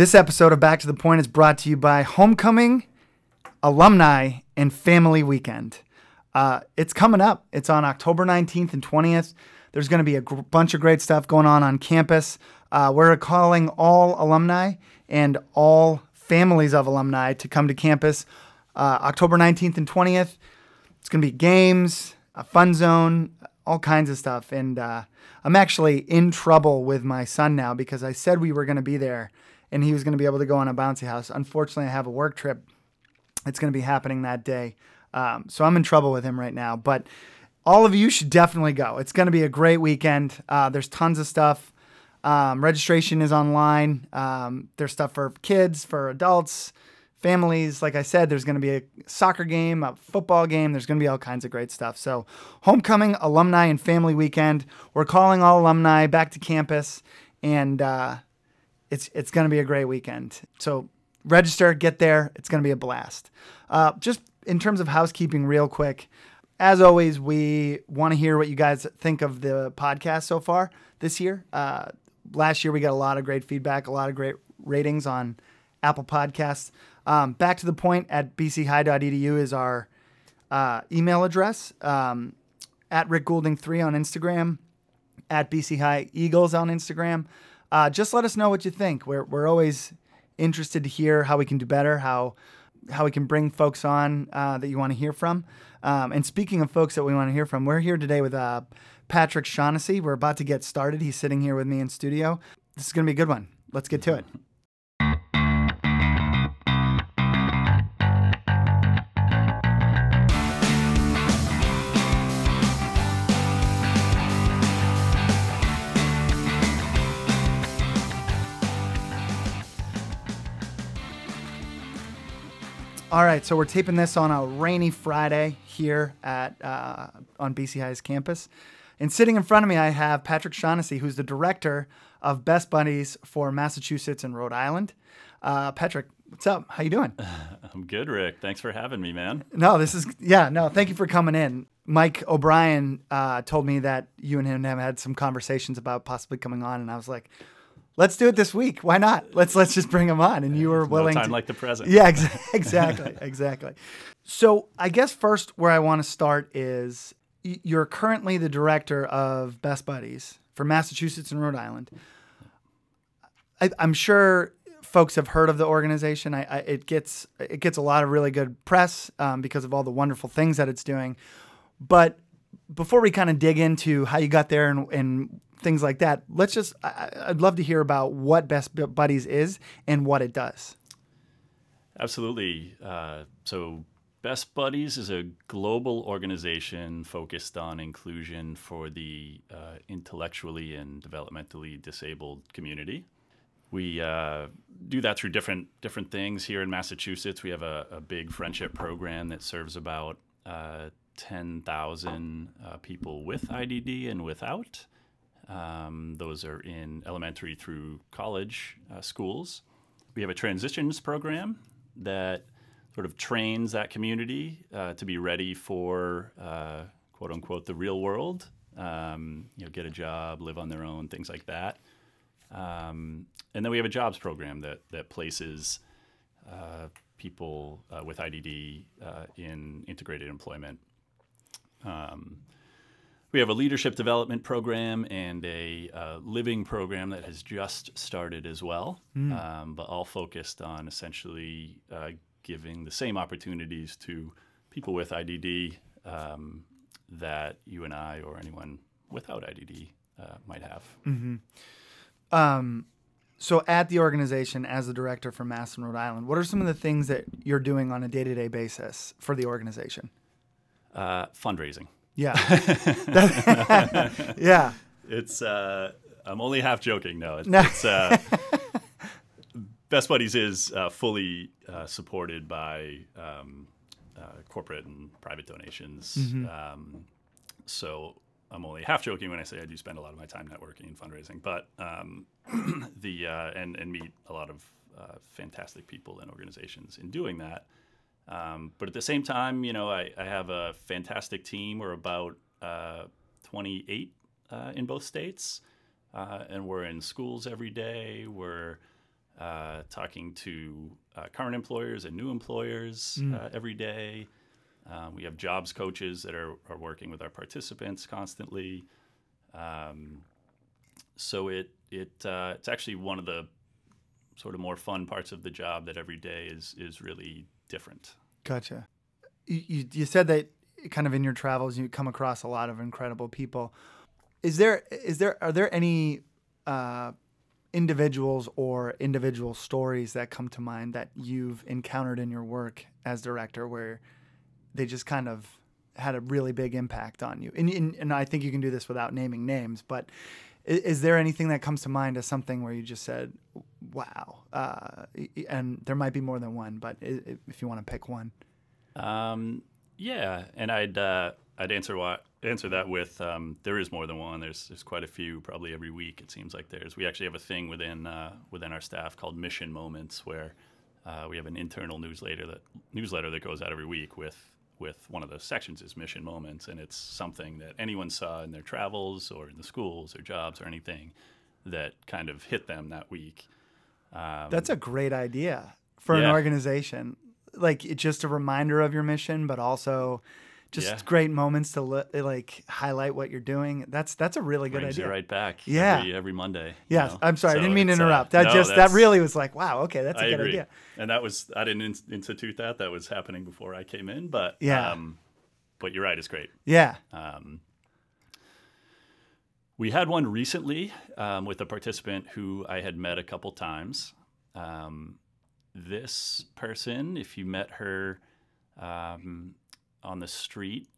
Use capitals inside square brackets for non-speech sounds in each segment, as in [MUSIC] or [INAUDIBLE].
This episode of Back to the Point is brought to you by Homecoming, Alumni, and Family Weekend. Uh, it's coming up. It's on October 19th and 20th. There's going to be a gr- bunch of great stuff going on on campus. Uh, we're calling all alumni and all families of alumni to come to campus uh, October 19th and 20th. It's going to be games, a fun zone, all kinds of stuff. And uh, I'm actually in trouble with my son now because I said we were going to be there and he was going to be able to go on a bouncy house. Unfortunately, I have a work trip. It's going to be happening that day. Um, so I'm in trouble with him right now. But all of you should definitely go. It's going to be a great weekend. Uh, there's tons of stuff. Um, registration is online. Um, there's stuff for kids, for adults, families. Like I said, there's going to be a soccer game, a football game. There's going to be all kinds of great stuff. So, homecoming, alumni, and family weekend. We're calling all alumni back to campus, and uh, it's it's going to be a great weekend. So, register, get there. It's going to be a blast. Uh, just in terms of housekeeping, real quick. As always, we want to hear what you guys think of the podcast so far this year. Uh, last year we got a lot of great feedback, a lot of great ratings on Apple Podcasts. Um, back to the point at bchigh.edu is our uh, email address. Um, at Rick Goulding three on Instagram, at BC High Eagles on Instagram. Uh, just let us know what you think. We're we're always interested to hear how we can do better, how how we can bring folks on uh, that you want to hear from. Um, and speaking of folks that we want to hear from, we're here today with uh, Patrick Shaughnessy. We're about to get started. He's sitting here with me in studio. This is going to be a good one. Let's get to it. All right, so we're taping this on a rainy Friday here at uh, on BC High's campus, and sitting in front of me, I have Patrick Shaughnessy, who's the director of Best Buddies for Massachusetts and Rhode Island. Uh, Patrick, what's up? How you doing? [LAUGHS] I'm good, Rick. Thanks for having me, man. No, this is yeah. No, thank you for coming in. Mike O'Brien uh, told me that you and him have had some conversations about possibly coming on, and I was like, let's do it this week. Why not? Let's let's just bring him on. And you were willing. No time to, like the present. Yeah, [LAUGHS] ex- exactly, exactly. So I guess first where I want to start is you're currently the director of Best Buddies for Massachusetts and Rhode Island. I, I'm sure folks have heard of the organization. I, I, it gets it gets a lot of really good press um, because of all the wonderful things that it's doing. But before we kind of dig into how you got there and, and things like that, let's just I, I'd love to hear about what Best Buddies is and what it does. Absolutely. Uh, so, Best Buddies is a global organization focused on inclusion for the uh, intellectually and developmentally disabled community. We uh, do that through different different things here in Massachusetts. We have a, a big friendship program that serves about uh, 10,000 uh, people with IDD and without. Um, those are in elementary through college uh, schools. We have a transitions program that sort of trains that community uh, to be ready for uh, quote unquote the real world. Um, you know, get a job, live on their own, things like that. Um, and then we have a jobs program that that places uh, people uh, with IDD in integrated employment. Um, we have a leadership development program and a uh, living program that has just started as well, mm. um, but all focused on essentially uh, giving the same opportunities to people with IDD um, that you and I or anyone without IDD uh, might have. Mm-hmm. Um, so, at the organization, as the director for Mass and Rhode Island, what are some of the things that you're doing on a day to day basis for the organization? Uh, fundraising. Yeah. [LAUGHS] [LAUGHS] yeah. It's uh, I'm only half joking. No, it's, no. it's uh, [LAUGHS] Best Buddies is uh, fully uh, supported by um, uh, corporate and private donations. Mm-hmm. Um, so I'm only half joking when I say I do spend a lot of my time networking and fundraising, but um, [CLEARS THROAT] the uh, and and meet a lot of fantastic people and organizations in doing that. Um, but at the same time, you know, I, I have a fantastic team. We're about uh, 28 uh, in both states, uh, and we're in schools every day. We're uh, talking to uh, current employers and new employers uh, every day. Uh, we have jobs coaches that are, are working with our participants constantly. Um, so it it uh, it's actually one of the sort of more fun parts of the job that every day is is really different. Gotcha. You, you, said that kind of in your travels you come across a lot of incredible people. Is there is there are there any uh, individuals or individual stories that come to mind that you've encountered in your work as director where they just kind of had a really big impact on you? And, and, and I think you can do this without naming names, but is, is there anything that comes to mind as something where you just said, "Wow"? Uh, and there might be more than one, but if you want to pick one. Um, yeah, and I'd uh, I'd answer answer that with um, there is more than one. There's there's quite a few, probably every week. It seems like there's. We actually have a thing within uh, within our staff called Mission Moments, where uh, we have an internal newsletter that newsletter that goes out every week with with one of those sections is Mission Moments, and it's something that anyone saw in their travels or in the schools or jobs or anything that kind of hit them that week. Um, That's a great idea for an organization. Like it's just a reminder of your mission, but also just Yeah. great moments to li- like highlight what you're doing. That's that's a really good brings idea. you right back. Yeah. every, every Monday. you know? I'm sorry, I didn't mean to uh, interrupt. that no, just that really was like, wow, okay, that's a I good agree. idea. And that was I didn't in- institute that. That was happening before I came in. But Yeah. um, but you're right. It's great. Yeah. Um, we had one recently um, with a participant who I had met a couple times. Um, this person, if you met her um, on the street,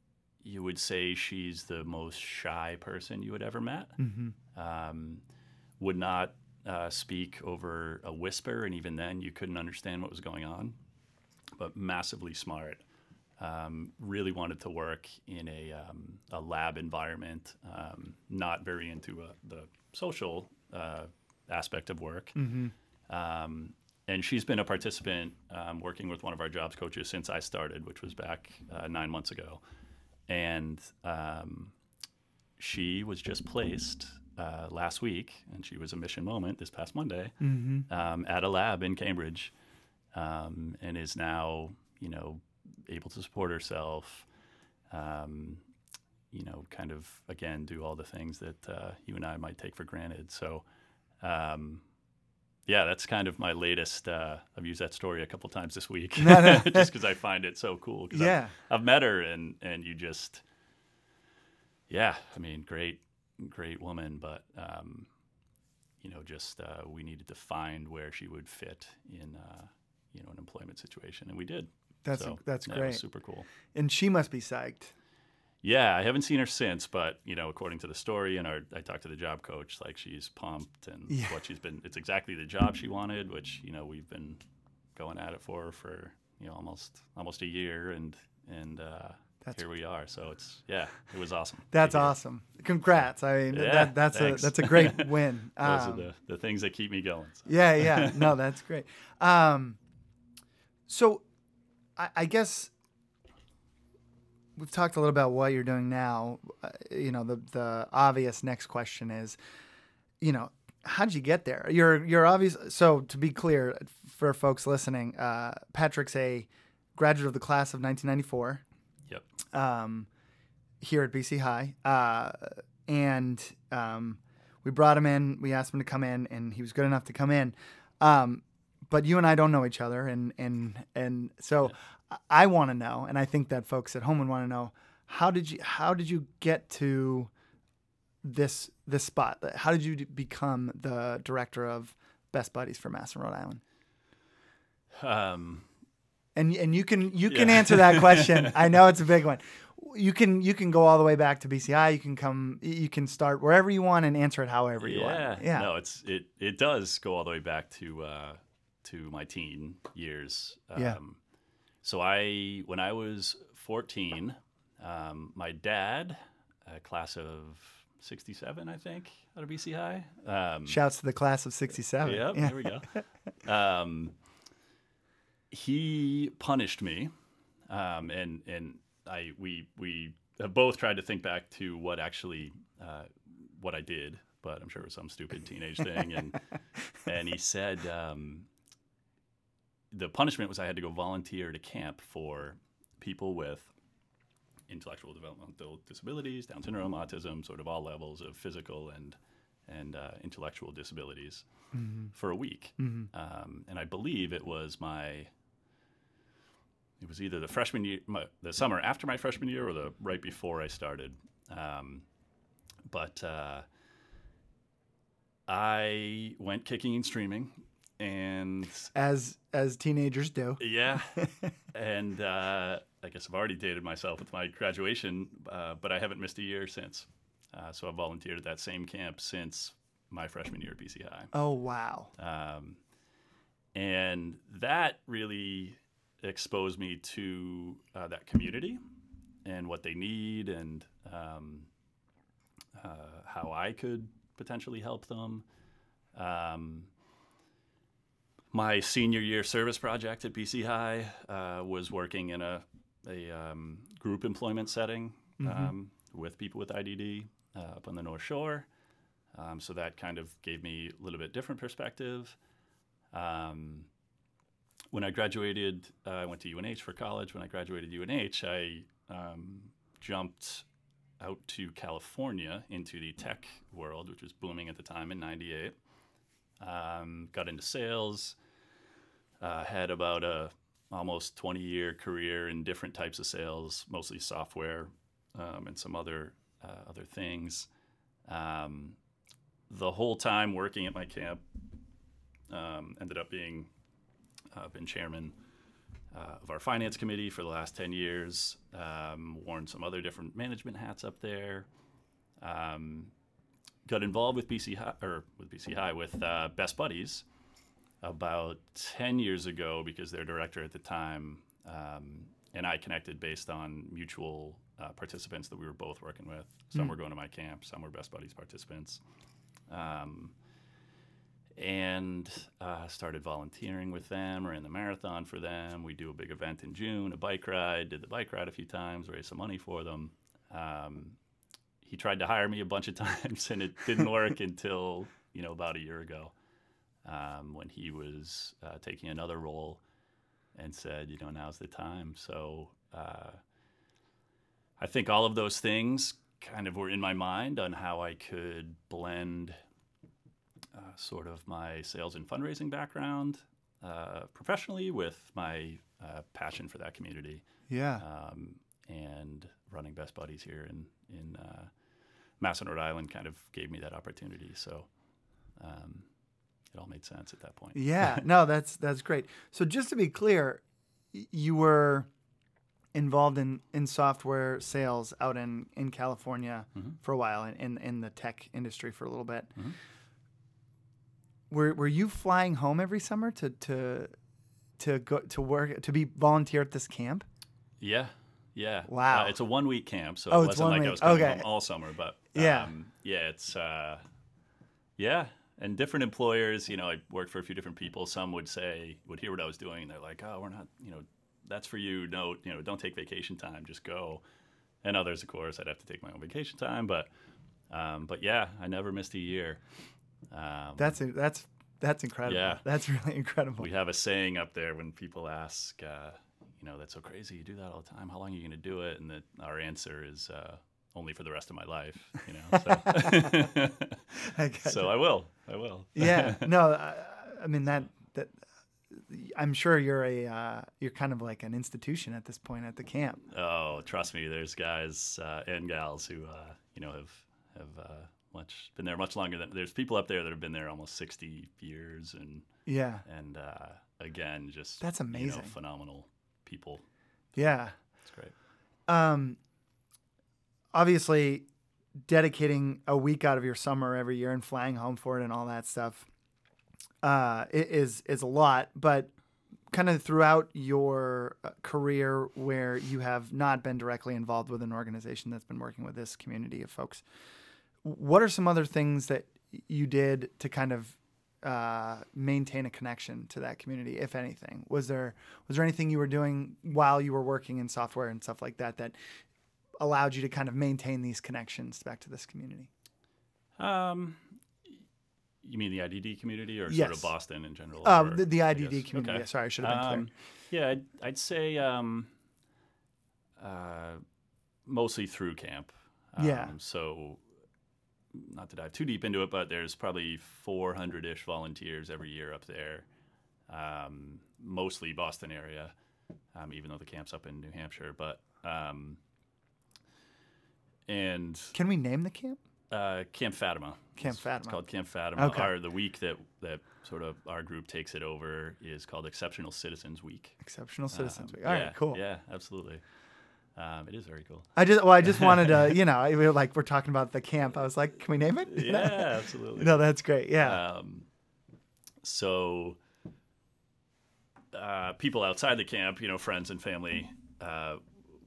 you would say she's the most shy person you had ever met. hmm Um, would not uh, speak over a whisper, and even then, you couldn't understand what was going on. But massively smart. Um, really wanted to work in a, um, a lab environment, um, not very into uh, the social uh, aspect of work. hmm Um, and she's been a participant um, working with one of our jobs coaches since I started, which was back uh, nine months ago. And um, she was just placed uh, last week, and she was a mission moment this past Monday hmm um, at a lab in Cambridge, um, and is now, you know, able to support herself. Um, you know, kind of again do all the things that uh, you and I might take for granted. So, um, yeah, that's kind of my latest. Uh, I've used that story a couple times this week, [LAUGHS] No, no. [LAUGHS] just because I find it so cool. 'cause I've- Yeah. I've, met her, and and you just, yeah, I mean, great, great woman, but um, you know, just uh, we needed to find where she would fit in, uh, you know, an employment situation, and we did. That's So, that's yeah, great. was super cool. And she must be psyched. Yeah, I haven't seen her since, but you know, according to the story, and our, I talked to the job coach, like she's pumped, and Yeah. what she's been. It's exactly the job she wanted, which you know we've been going at it for for you know almost almost a year, and and uh, That's- here we are. So it's yeah, it was awesome. [LAUGHS] That's awesome. Congrats. I mean, Yeah, that, that's thanks. a that's a great [LAUGHS] win. Those Um, are the, the things that keep me going. so. Yeah, yeah. [LAUGHS] No, that's great. Um, so, I, I guess we've talked a little about what you're doing now. Uh, you know, the the obvious next question is, you know, how did you get there? You're you're obvious. So to be clear, for folks listening, uh, Patrick's a graduate of the class of 1994 Yep. um, here at BC High, uh, and um, we brought him in. We asked him to come in, and he was good enough to come in. Um, but you and I don't know each other, and and and so I, I want to know, and I think that folks at home would want to know how did you how did you get to this this spot? How did you become the director of Best Buddies for Mass and Rhode Island? Um, And and you can you can Yeah. answer that question. [LAUGHS] I know it's a big one. You can you can go all the way back to BCI. You can come. You can start wherever you want and answer it however you yeah, want. Yeah. No, it's it it does go all the way back to uh, to my teen years. Um, Yeah. So I when I was 14, um, my dad, a class of 67, I think, out of BC High. Um, Shouts to the class of '67. Yep, yeah. there we go. um, he punished me, um, and and I we we have both tried to think back to what actually uh, what I did but I'm sure it was some stupid teenage thing. And and he said um, the punishment was I had to go volunteer to camp for people with intellectual developmental disabilities, Down syndrome, autism, sort of all levels of physical and and uh, intellectual disabilities Mm-hmm. for a week. Um, and I believe it was my it was either the freshman year, my, the summer after my freshman year, or the right before I started. Um, but uh, I went kicking and streaming, and As as teenagers do. yeah, [LAUGHS] and uh, I guess I've already dated myself with my graduation, uh, but I haven't missed a year since. Uh, so I've volunteered at that same camp since my freshman year at BC High. Oh wow. Um, and that really exposed me to uh, that community and what they need and um, uh, how I could potentially help them. Um, my senior year service project at BC High uh, was working in a, a um, group employment setting um, with people with IDD uh, up on the North Shore. Um, so that kind of gave me a little bit different perspective. Um, when I graduated, uh, I went to UNH for college. When I graduated UNH, I um, jumped out to California into the tech world, which was booming at the time in '98. Um, got into sales. Uh, had about a almost 20 year career in different types of sales, mostly software um, and some other uh, other things. Um, the whole time working at my camp, um, ended up being uh, been chairman uh, of our finance committee for the last 10 years, um, worn some other different management hats up there. Um, got involved with BC High, or with BC High with uh, Best Buddies about 10 years ago because their director at the time um, and I connected based on mutual uh, participants that we were both working with. Some were going to my camp, some were Best Buddies participants. Um, and uh, started volunteering with them, ran the marathon for them. We do a big event in June, a bike ride. Did the bike ride a few times, raised some money for them. Um, he tried to hire me a bunch of [LAUGHS] times, and it didn't work until you know about a year ago um, when he was uh, taking another role and said, you know, now's the time. So uh, I think all of those things kind of were in my mind on how I could blend uh, sort of my sales and fundraising background uh, professionally with my uh, passion for that community Yeah. um, and running Best Buddies here in in uh, Masson, Rhode Island, kind of gave me that opportunity. So um, it all made sense at that point. Yeah, [LAUGHS] no, that's that's great. So just to be clear, you were involved in, in software sales out in, in California for a while in, in, in the tech industry for a little bit. Were were you flying home every summer to to to go to work to be volunteer at this camp? Yeah, yeah. Wow. Uh, it's a one week camp, so Oh, it wasn't like week. I was coming Okay. home all summer. But Yeah. um, yeah, it's uh, yeah. And different employers, you know, I worked for a few different people. Some would say, would hear what I was doing, and they're like, "Oh, we're not, you know, that's for you. No, you know, don't take vacation time. Just go." And others, of course, I'd have to take my own vacation time. But, um, but yeah, I never missed a year. Um, That's that's that's incredible. Yeah. That's [LAUGHS] really incredible. we have a saying up there when people ask, uh, you know, that's so crazy. You do that all the time. How long are you going to do it? And that our answer is uh, only for the rest of my life. You know, so, [LAUGHS] I so I will. I will. yeah [LAUGHS] no I, I mean that that i'm sure you're a uh, you're kind of like an institution at this point at the camp Oh, trust me. There's guys uh, and gals who, uh, you know, have have uh, much been there much longer than. There's people up there that have been there almost 60 years, and yeah and uh, again, just That's you know, amazing. phenomenal people. yeah It's great. um obviously dedicating a week out of your summer every year and flying home for it and all that stuff uh is is a lot but kind of throughout your uh, career where you have not been directly involved with an organization that's been working with this community of folks what are some other things that you did to kind of uh, maintain a connection to that community, if anything? Was there was there anything you were doing while you were working in software and stuff like that that allowed you to kind of maintain these connections back to this community? Um, You mean the IDD community or sort of Boston in general? Uh, or- the, the IDD community. Okay. Yeah, sorry, I should have been clear. Um, yeah, I'd, I'd say um, uh, mostly through camp. Yeah. Um, So, not to dive too deep into it, but there's probably 400 ish volunteers every year up there, um, mostly Boston area, um, even though the camp's up in New Hampshire. But, um, and Can we name the camp? uh, Camp Fatima. Camp It's- It's Fatima. called Camp Fatima. Okay. Our, the week that, that sort of our group takes it over is called Exceptional Citizens Week. Exceptional Citizens Um, Week. All right, yeah, cool. Yeah, absolutely. Um, it is very cool. I just well, I just wanted to, [LAUGHS] you know, I- we were like we're talking about the camp. I was like, can we name it? You know? Yeah, [LAUGHS] absolutely. No, that's great. Yeah. Um, so, uh, people outside the camp, you know, friends and family, uh,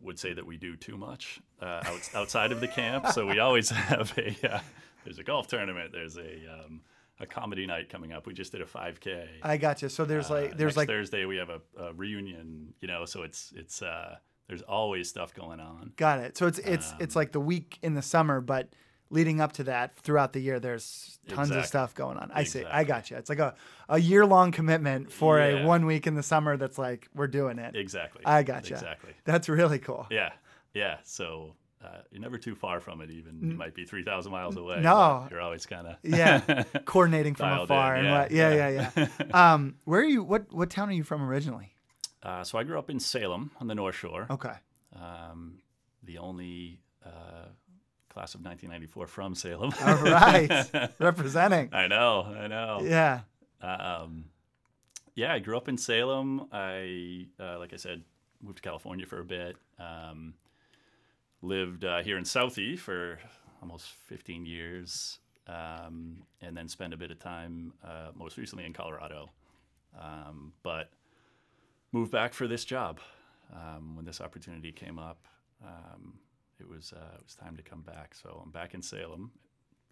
would say that we do too much uh, out, outside of the camp. So we always [LAUGHS] have a uh, there's a golf tournament, there's a um, a comedy night coming up. We just did a 5K. I got you. So there's Uh, like there's next like Thursday we have a, a reunion, you know. So it's it's uh, there's always stuff going on. got it. So it's it's Um, it's like the week in the summer, but leading up to that throughout the year, there's tons of stuff going on. I see. I got you. It's like a, a year long commitment for a one week in the summer. That's like we're doing it. Exactly. I gotcha. Exactly. That's really cool. Yeah, yeah. So uh, you're never too far from it. Even you might be three thousand miles away. no. you're always kind of [LAUGHS] Yeah, coordinating from afar in, and yeah, what? Yeah, yeah, yeah. yeah. [LAUGHS] um, where are you? What what town are you from originally? uh, so I grew up in Salem on the North Shore. Okay. Um, the only uh, class of 1994 from Salem. All right. [LAUGHS] Representing. I know. I know. Yeah. Um, yeah, I grew up in Salem. I, uh, like I said, moved to California for a bit. Um, lived uh, here in Southie for almost 15 years, um, and then spent a bit of time, uh, most recently in Colorado. Um, but moved back for this job um, when this opportunity came up. Um, it was uh, it was time to come back, so I'm back in Salem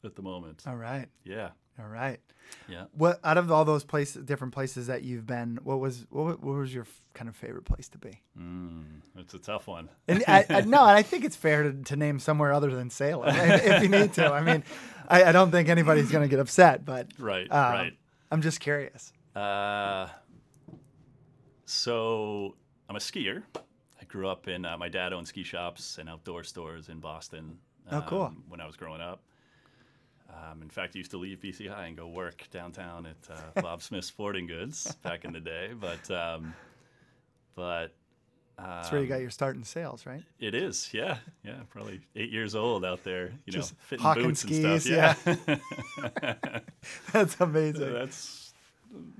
at the moment. All right. Yeah, All right. yeah. What out of all those places, different places that you've been, what was what, what was your f- kind of favorite place to be? Mm, it's a tough one. And I, I, no, and I think it's fair to, to name somewhere other than Salem if, if you need to. I mean, I, I don't think anybody's going to get upset, but Right, um, right. I'm just curious. Uh, so I'm a skier. Grew up in. Uh, my dad owned ski shops and outdoor stores in Boston. Oh, cool. um, When I was growing up. Um, in fact, I used to leave BC High and go work downtown at uh, [LAUGHS] Bob Smith Sporting Goods back in the day. But, um, but That's where you um, got your start in sales, right? It is, yeah, yeah. Probably eight years old out there, you Just know, fitting boots and skis, stuff. Yeah, [LAUGHS] [LAUGHS] That's amazing. that's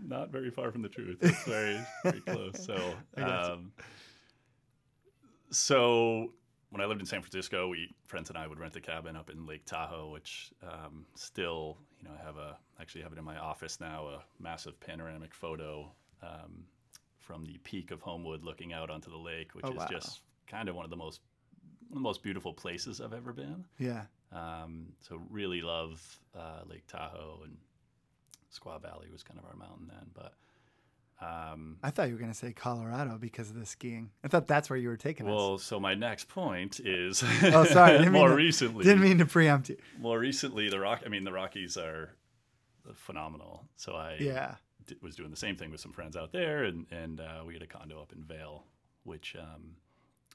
not very far from the truth. It's very, very close. So, um, so when I lived in San Francisco, we friends and I would rent a cabin up in Lake Tahoe, which um, still, you know, I have a actually have it in my office now, a massive panoramic photo um, from the peak of Homewood, looking out onto the lake, which Oh, is wow. just kind of one of the most one of the most beautiful places I've ever been. Yeah. Um, so really love uh, Lake Tahoe and Squaw Valley was kind of our mountain then, but um, I thought you were going to say Colorado because of the skiing. I thought that's where you were taking us. well, so my next point is Oh, sorry. [LAUGHS] More to- recently. Didn't mean to preempt you. more recently, the rock. I mean, the Rockies are phenomenal. So I Yeah. d- was doing the same thing with some friends out there, and and uh, we had a condo up in Vail, which um,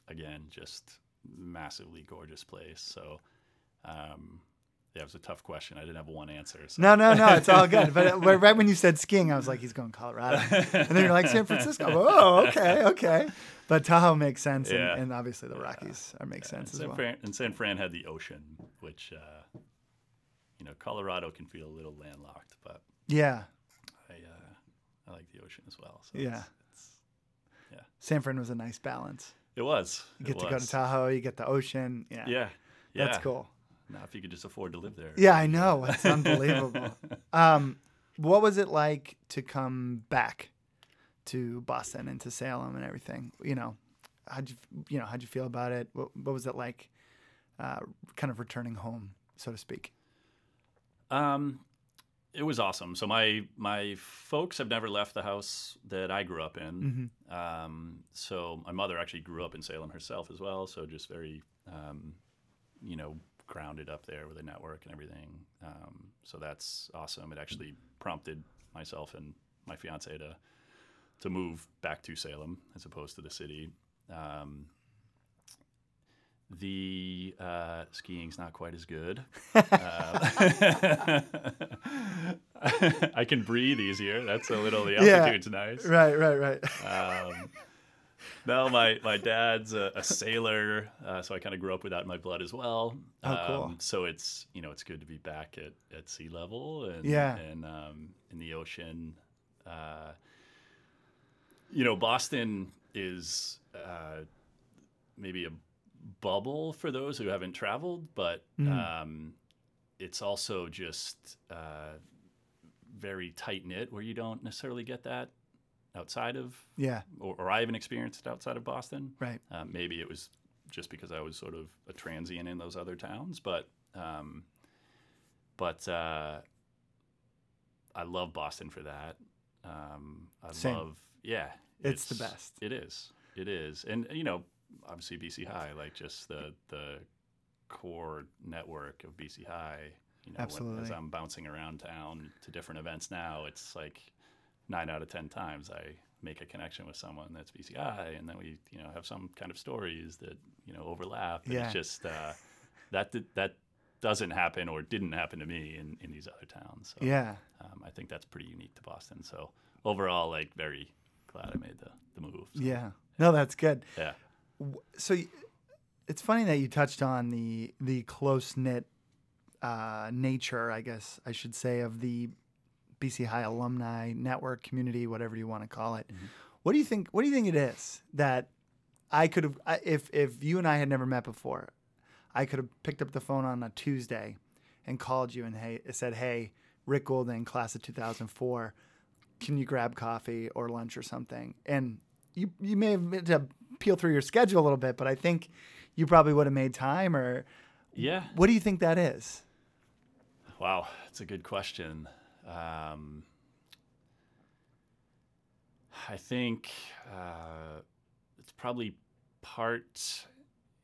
again just massively gorgeous place. So. Um, yeah, it was a tough question. I didn't have one answer. So. No, no, no. It's all good. [LAUGHS] But right when you said skiing, I was like, he's going to Colorado. And then you're like, San Francisco. Oh, okay, okay. But Tahoe makes sense. And, Yeah. and obviously the Rockies are make And sense as San, well. Fran, and San Fran had the ocean, which uh, you know Colorado can feel a little landlocked, but Yeah. I uh, I like the ocean as well. So Yeah. it's, it's, San Fran was a nice balance. it was. You it get to go to. Tahoe, you get the ocean. Yeah. Yeah, yeah. That's cool. Now, if you could just afford to live there. Yeah, I know. It's unbelievable. [LAUGHS] um, what was it like to come back to Boston and to Salem and everything? You know, how'd you you know how'd you feel about it? What, what was it like, uh, kind of returning home, so to speak? Um, it was awesome. So my my folks have never left the house that I grew up in. Mm-hmm. Um, so my mother actually grew up in Salem herself as well. So just very, um, you know, grounded up there with a network and everything. Um, so that's awesome. It actually prompted myself and my fiance to to move back to Salem as opposed to the city. Um, the uh, skiing's not quite as good. uh, [LAUGHS] I can breathe easier. That's a little the Yeah. altitude's nice. Right, right, right. Um, [LAUGHS] no, my my dad's a, a sailor, uh, so I kind of grew up with that in my blood as well. Oh, cool. Um, so it's you know it's good to be back at, at sea level and Yeah. and um, in the ocean. Uh, you know, Boston is uh, maybe a bubble for those who haven't traveled, but Mm. um, it's also just uh, very tight knit, where you don't necessarily get that outside of Yeah, or, or I haven't experienced it outside of Boston. right. Um, maybe it was just because I was sort of a transient in those other towns, but um, but uh, I love Boston for that. Um, I Same. love, yeah, It's the best. It is, it is, and you know, obviously BC High, like just the the core network of BC High. You know, when, as Absolutely. I'm bouncing around town to different events now, it's like nine out of ten times I make a connection with someone that's BCI, and then we you know have some kind of stories that you know overlap. And Yeah. It's just uh, that did, that doesn't happen or didn't happen to me in, in these other towns. So Yeah. um, I think that's pretty unique to Boston. So overall, like very glad I made the the move. So, Yeah. No, that's good. yeah. So it's funny that you touched on the the close knit uh, nature, I guess I should say, of the BC High alumni network community, whatever you want to call it. Mm-hmm. What do you think? What do you think it is that I could have, if if you and I had never met before, I could have picked up the phone on a Tuesday and called you and hey, said, "Hey, Rick Golden, class of 2004, can you grab coffee or lunch or something?" And you you may have had to peel through your schedule a little bit, but I think you probably would have made time. Or Yeah. what do you think that is? Wow, that's a good question. Um, I think uh, it's probably part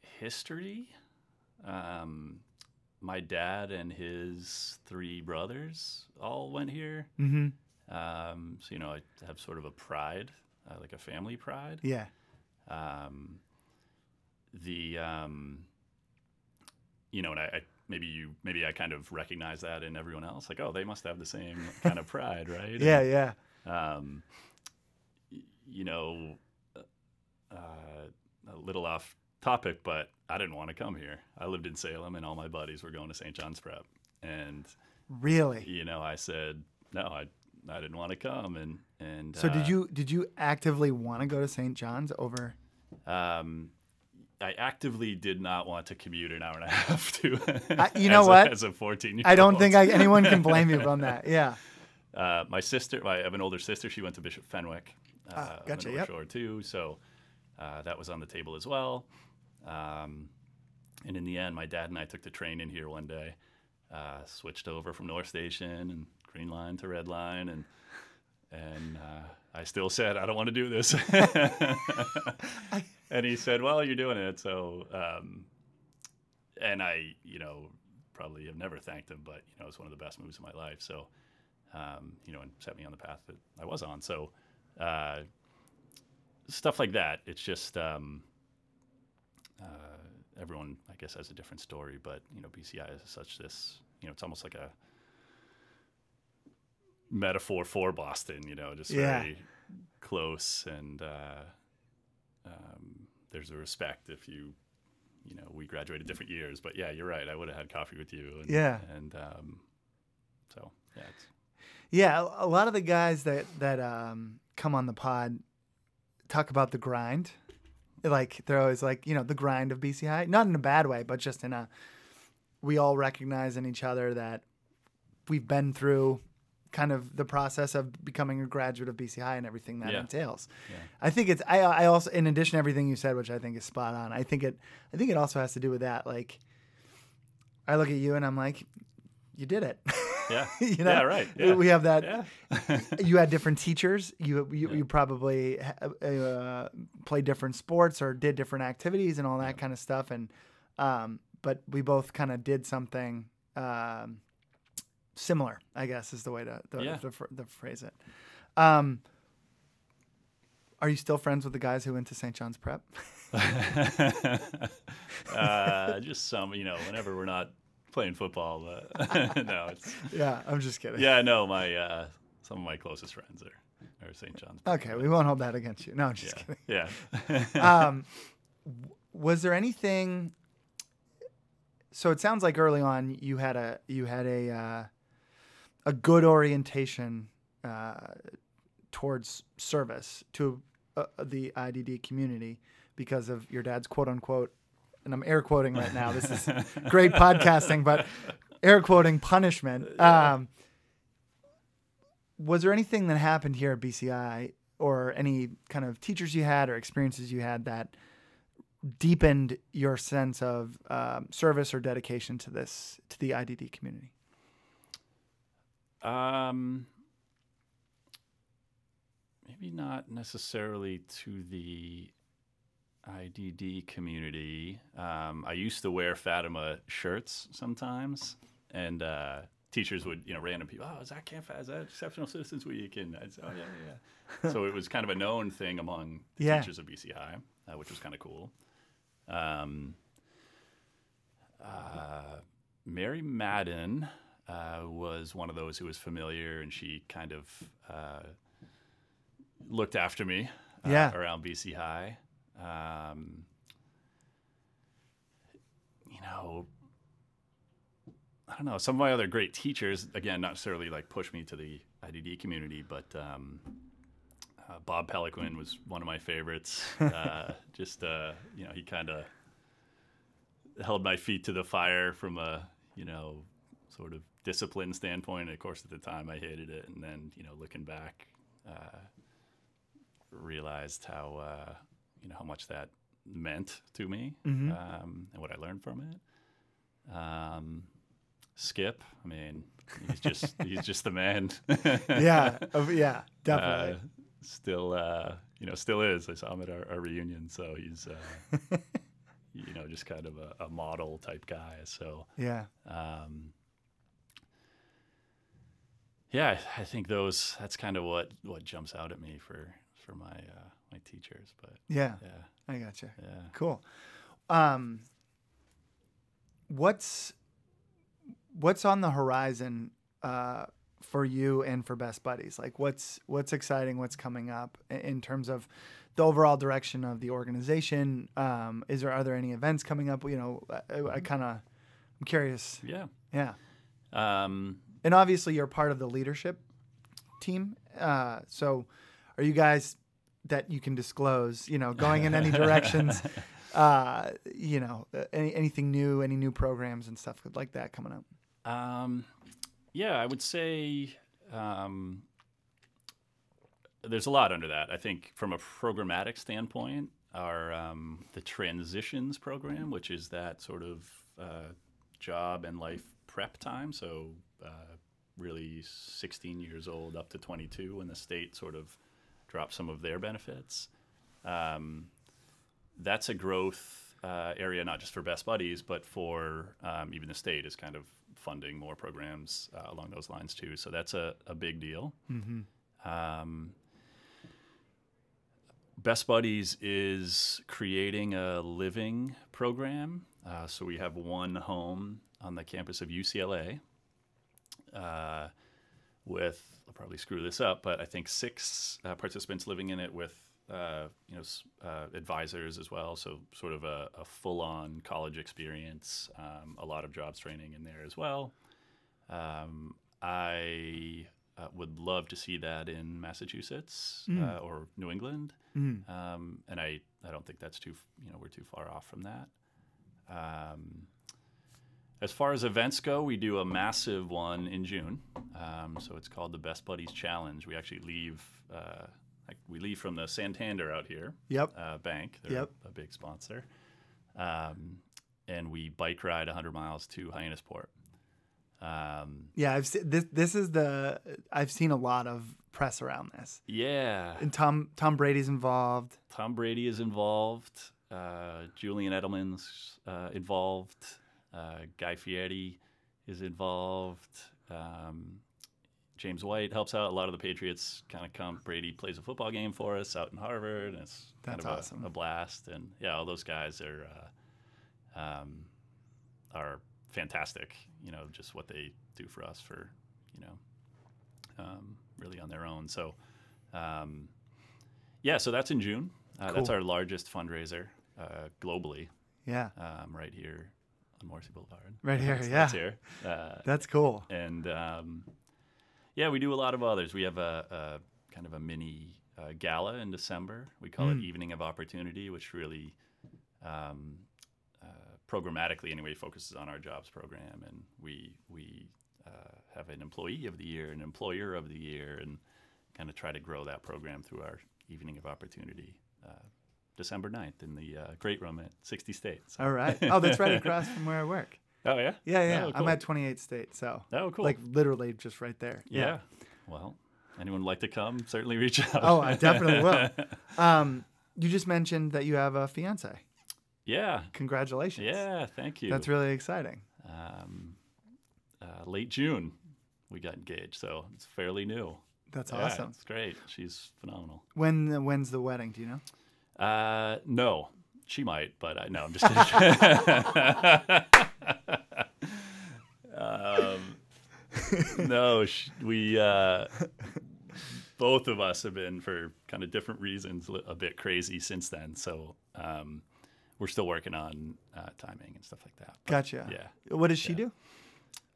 history. Um, my dad and his three brothers all went here. Mm-hmm. Um, so, you know, I have sort of a pride, uh, like a family pride. Yeah. Um, the, um, you know, and I, I maybe you maybe I kind of recognize that in everyone else, like, oh, they must have the same kind of [LAUGHS] pride, right? Yeah. Yeah. Um, you know, uh, a little off topic, but I didn't want to come here. I lived in Salem, and all my buddies were going to St. John's Prep, and Really. you know, I said no, I I didn't want to come, and and So uh, did you did you actively want to go to St. John's over? Um, I actively did not want to commute an hour and a [LAUGHS] half to. I- you [LAUGHS] know what? A, as a fourteen year old, I don't think I, anyone can blame you on that. [LAUGHS] Yeah. Uh, my sister, I have an older sister. She went to Bishop Fenwick. Uh, Ah, on the gotcha, yep. Shore too. So uh, that was on the table as well. Um, and in the end, my dad and I took the train in here one day, uh, switched over from North Station and Green Line to Red Line, and and uh, I still said I don't want to do this. And he said, "Well, you're doing it." So, um, and I, you know, probably have never thanked him, but you know, it's one of the best moves of my life. So, um, you know, and set me on the path that I was on. So, uh, stuff like that. It's just um, uh, everyone, I guess, has a different story. But you know, BCI is such this. You know, it's almost like a metaphor for Boston. You know, just Yeah. very close and. Uh, um, there's a respect if you, you know, we graduated different years, but yeah, you're right. I would have had coffee with you. And, Yeah. And um, so yeah, it's, Yeah, a a lot of the guys that that um, come on the pod talk about the grind. Like they're always like, you know, the grind of BC High, not in a bad way, but just in a we all recognize in each other that we've been through kind of the process of becoming a graduate of BC High and everything that Yeah. entails. Yeah. I think it's I I also in addition to everything you said, which I think is spot on. I think it I think it also has to do with that. Like I look at you and I'm like, you did it. yeah, [LAUGHS] you know, yeah, right. Yeah. We have that yeah. [LAUGHS] you had different teachers. You you, Yeah. you probably uh, played different sports or did different activities and all that kind of stuff. And um, but we both kind of did something um, similar. I guess is the way to the, Yeah. the, phr- the phrase it. Um, are you still friends with the guys who went to St. John's Prep? [LAUGHS] uh, just some, you know, whenever we're not playing football. But [LAUGHS] no, it's yeah, I'm just kidding. yeah, no, my uh, some of my closest friends are are St. John's. Okay, we won't hold that against you. No, I'm just Yeah, kidding. yeah. [LAUGHS] um, w- was there anything? So it sounds like early on you had a you had a uh, a good orientation uh, towards service to uh, the IDD community because of your dad's quote unquote, and I'm air quoting right now. This is [LAUGHS] great podcasting, but air quoting punishment. [LAUGHS] Um, was there anything that happened here at BCI or any kind of teachers you had or experiences you had that deepened your sense of um, service or dedication to this to the IDD community? Um, maybe not necessarily to the IDD community. Um, I used to wear Fatima shirts sometimes, and uh, teachers would, you know, random people, oh, is that Camp Fat? Is that Exceptional Citizens Week? And I'd say, oh, yeah, yeah, yeah. so it was kind of a known thing among the Yeah. teachers of BC High, uh, which was kind of cool. Um, uh, Mary Madden uh, was one of those who was familiar, and she kind of uh, looked after me uh, Yeah. around BC High. Um, you know, I don't know. Some of my other great teachers, again, not necessarily like push me to the IDD community, but um, uh, Bob Peliquin was one of my favorites. [LAUGHS] Uh, just, uh, you know, he kind of held my feet to the fire from a, you know, sort of discipline standpoint. Of course, at the time I hated it. And then, you know, looking back, uh, realized how, uh, you know, how much that meant to me um, and what I learned from it. Um, Skip, I mean, he's just [LAUGHS] he's just the man. Yeah, oh, yeah, definitely. Uh, still, uh, you know, still is. I saw him at our, our reunion, so he's, uh, [LAUGHS] you know, just kind of a, a model type guy. So, yeah, um, yeah, I think those. That's kind of what what jumps out at me for for my uh, my teachers. But yeah, yeah, I gotcha. yeah. Cool. Um, what's what's on the horizon uh, for you and for Best Buddies? Like, what's what's exciting? What's coming up in terms of the overall direction of the organization? Um, is there are there any events coming up? You know, I, I kind of I'm curious. Yeah. Yeah, Um, and obviously you're part of the leadership team. Uh, so, are you guys that you can disclose? You know, going in any [LAUGHS] directions? uh, you know, uh, any anything new, any new programs and stuff like that coming up? Um, yeah, I would say um, there's a lot under that. I think from a programmatic standpoint, our um, the transitions program, which is that sort of uh, job and life prep time, so uh, really 16 years old up to 22, when the state sort of drops some of their benefits. Um, that's a growth uh, area, not just for Best Buddies, but for um, even the state is kind of funding more programs uh, along those lines too. So that's a, a big deal. Um, Best Buddies is creating a living program. Uh, so we have one home on the campus of UCLA uh, with, I'll probably screw this up, but I think six uh, participants living in it with, uh, you know, uh, advisors as well. So sort of a, a full-on college experience, um, a lot of jobs training in there as well. Um, I uh, would love to see that in Massachusetts uh, or New England, um, and I, I don't think that's too you know we're too far off from that. Um, as far as events go, we do a massive one in June. Um, so it's called the Best Buddies Challenge. We actually leave uh, like we leave from the Santander out here Yep. uh, bank. They're Yep. a big sponsor. Um, and we bike ride 100 miles to Hyannisport. Um, Yeah, I've se- this. This is the I've seen a lot of press around this, yeah, and Tom Tom Brady's involved. Tom Brady is involved. Uh, Julian Edelman's uh, involved. Uh, Guy Fieri is involved. Um, James White helps out. A lot of the Patriots kind of come. Brady plays a football game for us out in Harvard, and it's kind That's of a, awesome. a blast. And yeah, all those guys are uh, um, are fantastic. You know, just what they do for us for you know um, really on their own. So um, yeah, so that's in June. Uh, That's our largest fundraiser uh, globally, Yeah. um, right here on Morrissey Boulevard. Right here, That's- yeah. that's here. Uh, That's cool. and um, yeah, we do a lot of others. We have a, a kind of a mini uh, gala in December. We call Mm. it Evening of Opportunity, which really um, uh, programmatically, anyway, focuses on our jobs program, and we we uh, have an employee of the year, an employer of the year, and kind of try to grow that program through our Evening of Opportunity. December 9th in the uh, Great Room at 60 States. All right. [LAUGHS] Oh, that's right across from where I work. Oh, yeah? Yeah, yeah. Oh, I'm at 28 State, so Oh, cool. like literally just right there. Yeah. Well, anyone would like to come? Certainly reach out. Oh, I definitely will. [LAUGHS] Um, you just mentioned that you have a fiance. yeah. Congratulations. Yeah. Thank you. That's really exciting. um, uh, late June, we got engaged, so it's fairly new. That's Yeah, awesome. It's great. She's phenomenal. When when's the wedding? Do you know? Uh, no, she might, but I no, I'm just kidding. [LAUGHS] um, no, sh- we uh, both of us have been for kind of different reasons a bit crazy since then. So um, we're still working on uh, timing and stuff like that. But, Gotcha. Yeah. What does she Yeah. do?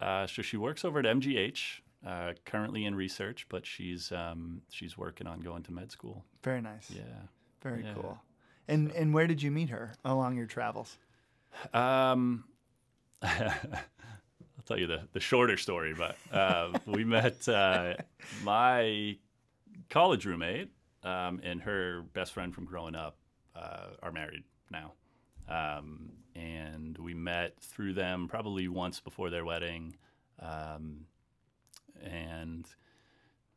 Uh, so she works over at MGH, uh, currently in research, but she's um, she's working on going to med school. Very nice. Yeah. Very Yeah. cool. And and where did you meet her along your travels? Um, [LAUGHS] I'll tell you the, the shorter story, but uh, [LAUGHS] we met uh, my college roommate um, and her best friend from growing up uh, are married now. Um, and we met through them probably once before their wedding um, and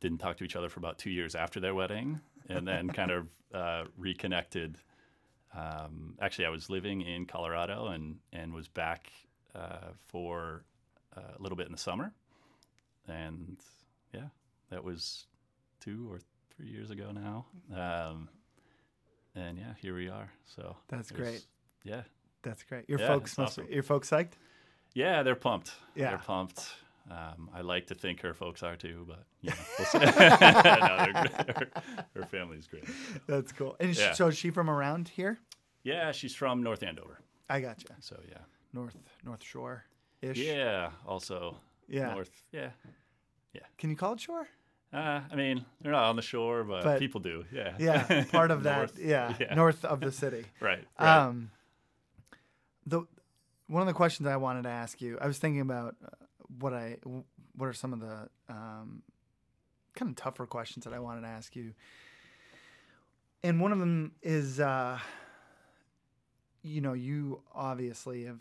didn't talk to each other for about two years after their wedding and then kind of uh, reconnected um, actually, I was living in Colorado and and was back uh, for uh, a little bit in the summer, and yeah, that was two or three years ago now. Um, and yeah, here we are. So That's great. Yeah, That's great. Your Yeah, folks must awesome. your folks psyched? yeah, they're pumped. Yeah. they're pumped. Um, I like to think her folks are too, but you know, we'll see. [LAUGHS] [LAUGHS] no. Her, her family's great. That's cool. And Yeah. so is she from around here? Yeah, she's from North Andover, I gotcha. so yeah. North North Shore ish. Yeah, also Yeah. north. Yeah. Yeah. Can you call it shore? Uh, I mean, they're not on the shore, but, But- people do. Yeah. Yeah, [LAUGHS] part of that. Yeah, Yeah. north of the city. Right. right. Um, the one of the questions I wanted to ask you, I was thinking about uh, what I what are some of the um, kind of tougher questions that I wanted to ask you, and one of them is, uh, you know, you obviously have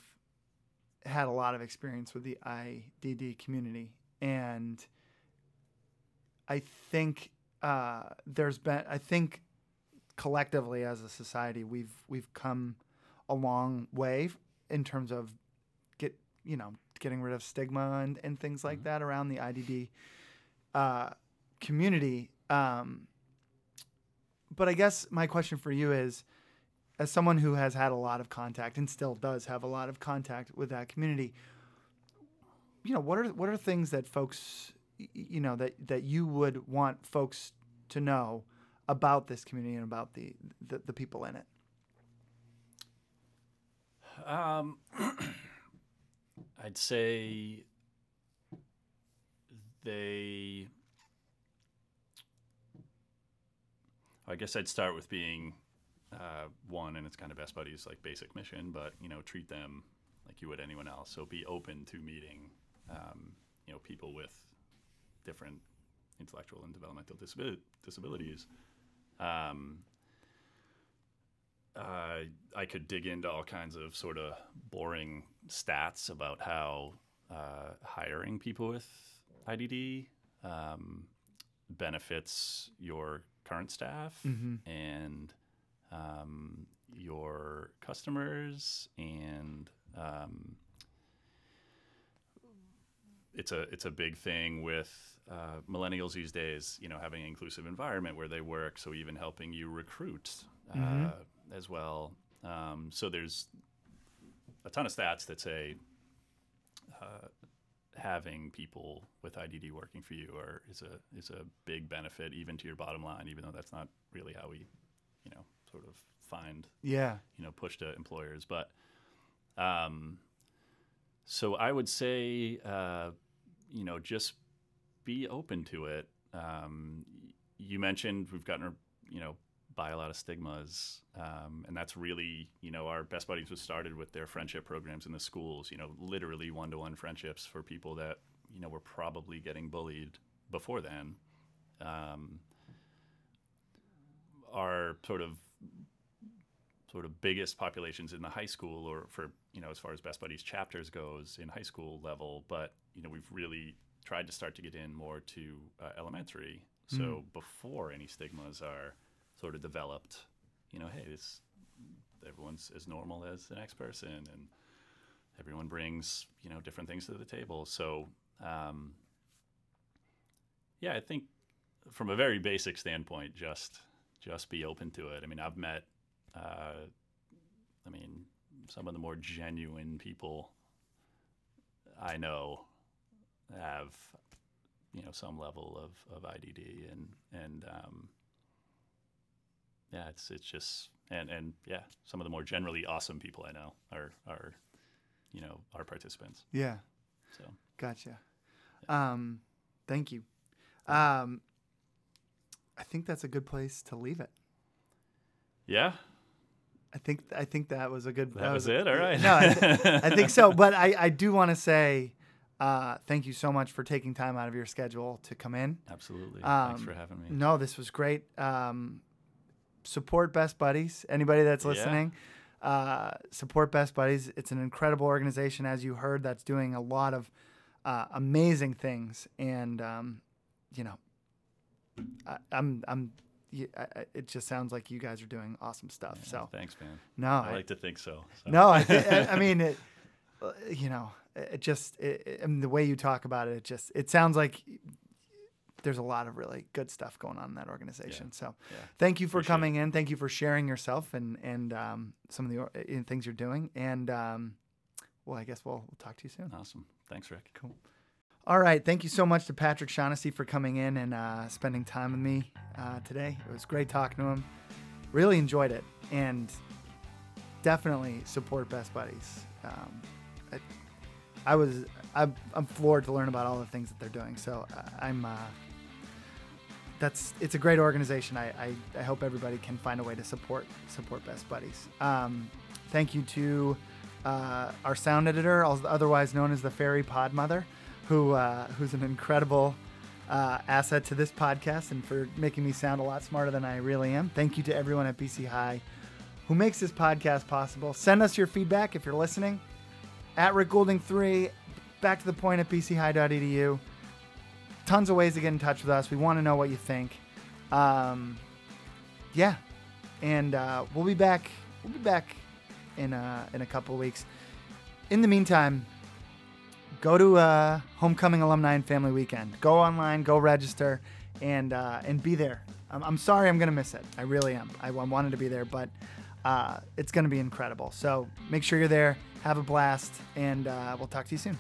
had a lot of experience with the IDD community, and I think uh, there's been, I think collectively as a society we've we've come a long way in terms of get you know getting rid of stigma and, and things like that around the IDD uh, community. Um, but I guess my question for you is, as someone who has had a lot of contact and still does have a lot of contact with that community, you know, what are what are things that folks, you know, that that you would want folks to know about this community and about the the, the people in it? Um, [CLEARS THROAT] I'd say they. I guess I'd start with being uh, one, and it's kind of best buddies like basic mission, but you know, treat them like you would anyone else. So be open to meeting, um, you know, people with different intellectual and developmental disabilities. Um, uh, I could dig into all kinds of sort of boring stats about how uh, hiring people with IDD um, benefits your current staff Mm-hmm. and um, your customers and um, it's a it's a big thing with uh, millennials these days. You know, having an inclusive environment where they work, so even helping you recruit uh, Mm-hmm. As well. Um, so there's a ton of stats that say uh, having people with IDD working for you are is a is a big benefit even to your bottom line, even though that's not really how we, you know, sort of find Yeah. you know push to employers. But um, so I would say uh, you know just be open to it. Um, you mentioned we've gotten you know by a lot of stigmas, um, and that's really you know our best buddies was started with their friendship programs in the schools. You know, literally one to one friendships for people that you know were probably getting bullied before then. Um, our sort of sort of biggest populations in the high school or for you know as far as best buddies chapters goes in high school level but you know we've really tried to start to get in more to uh, elementary so before any stigmas are sort of developed you know hey this everyone's as normal as the next person and everyone brings you know different things to the table. So um, yeah i think from a very basic standpoint just just be open to it. I mean i've met uh, I mean, some of the more genuine people I know have, you know, some level of, of IDD, and and um, yeah, it's it's just and and yeah, some of the more generally awesome people I know are are, you know, are participants. Yeah. So Gotcha. Um, thank you. Um, I think that's a good place to leave it. yeah, I think I think that was a good. That was it? All right. No, I, th- I think so. [LAUGHS] But I, I do want to say uh, thank you so much for taking time out of your schedule to come in. absolutely. Um, Thanks for having me. No, this was great. Um, support Best Buddies. Anybody that's Yeah. listening, uh, support Best Buddies. It's an incredible organization, as you heard, that's doing a lot of uh, amazing things. And um, you know, I, I'm I'm. y- I- I- it just sounds like you guys are doing awesome stuff. Yeah, so thanks, man. no, I I, like to think so. so. no, I, thi- I, [LAUGHS] mean, it, uh, you know, it just, it, it- I mean, the way you talk about it, it just, it sounds like there's a lot of really good stuff going on in that organization. So yeah. thank you for Appreciate coming in. Thank you for sharing yourself and, and um, some of the uh, things you're doing. And um, well, I guess we'll, we'll talk to you soon. awesome. Thanks, Rick. Cool. All right. Thank you so much to Patrick Shaughnessy for coming in and uh, spending time with me uh, today. It was great talking to him. Really enjoyed it. And definitely support Best Buddies. Um, I, I was, I'm, I'm floored to learn about all the things that they're doing. So uh, I'm, uh, that's, it's a great organization. I, I, I hope everybody can find a way to support, support Best Buddies. Um, thank you to uh, our sound editor, otherwise known as the Fairy Pod Mother, who uh, who's an incredible uh, asset to this podcast and for making me sound a lot smarter than I really am. Thank you to everyone at BC High who makes this podcast possible. Send us your feedback if you're listening at Rick Goulding three. Back to the point at bchigh.edu. Tons of ways to get in touch with us. We want to know what you think. Um, yeah, and uh, we'll be back. We'll be back in uh, in a couple weeks. In the meantime, go to uh, Homecoming Alumni and Family Weekend. Go online, go register, and uh, and be there. I'm, I'm sorry, I'm gonna miss it. I really am. I, I wanted to be there, but uh, it's gonna be incredible. So make sure you're there. Have a blast, and uh, we'll talk to you soon.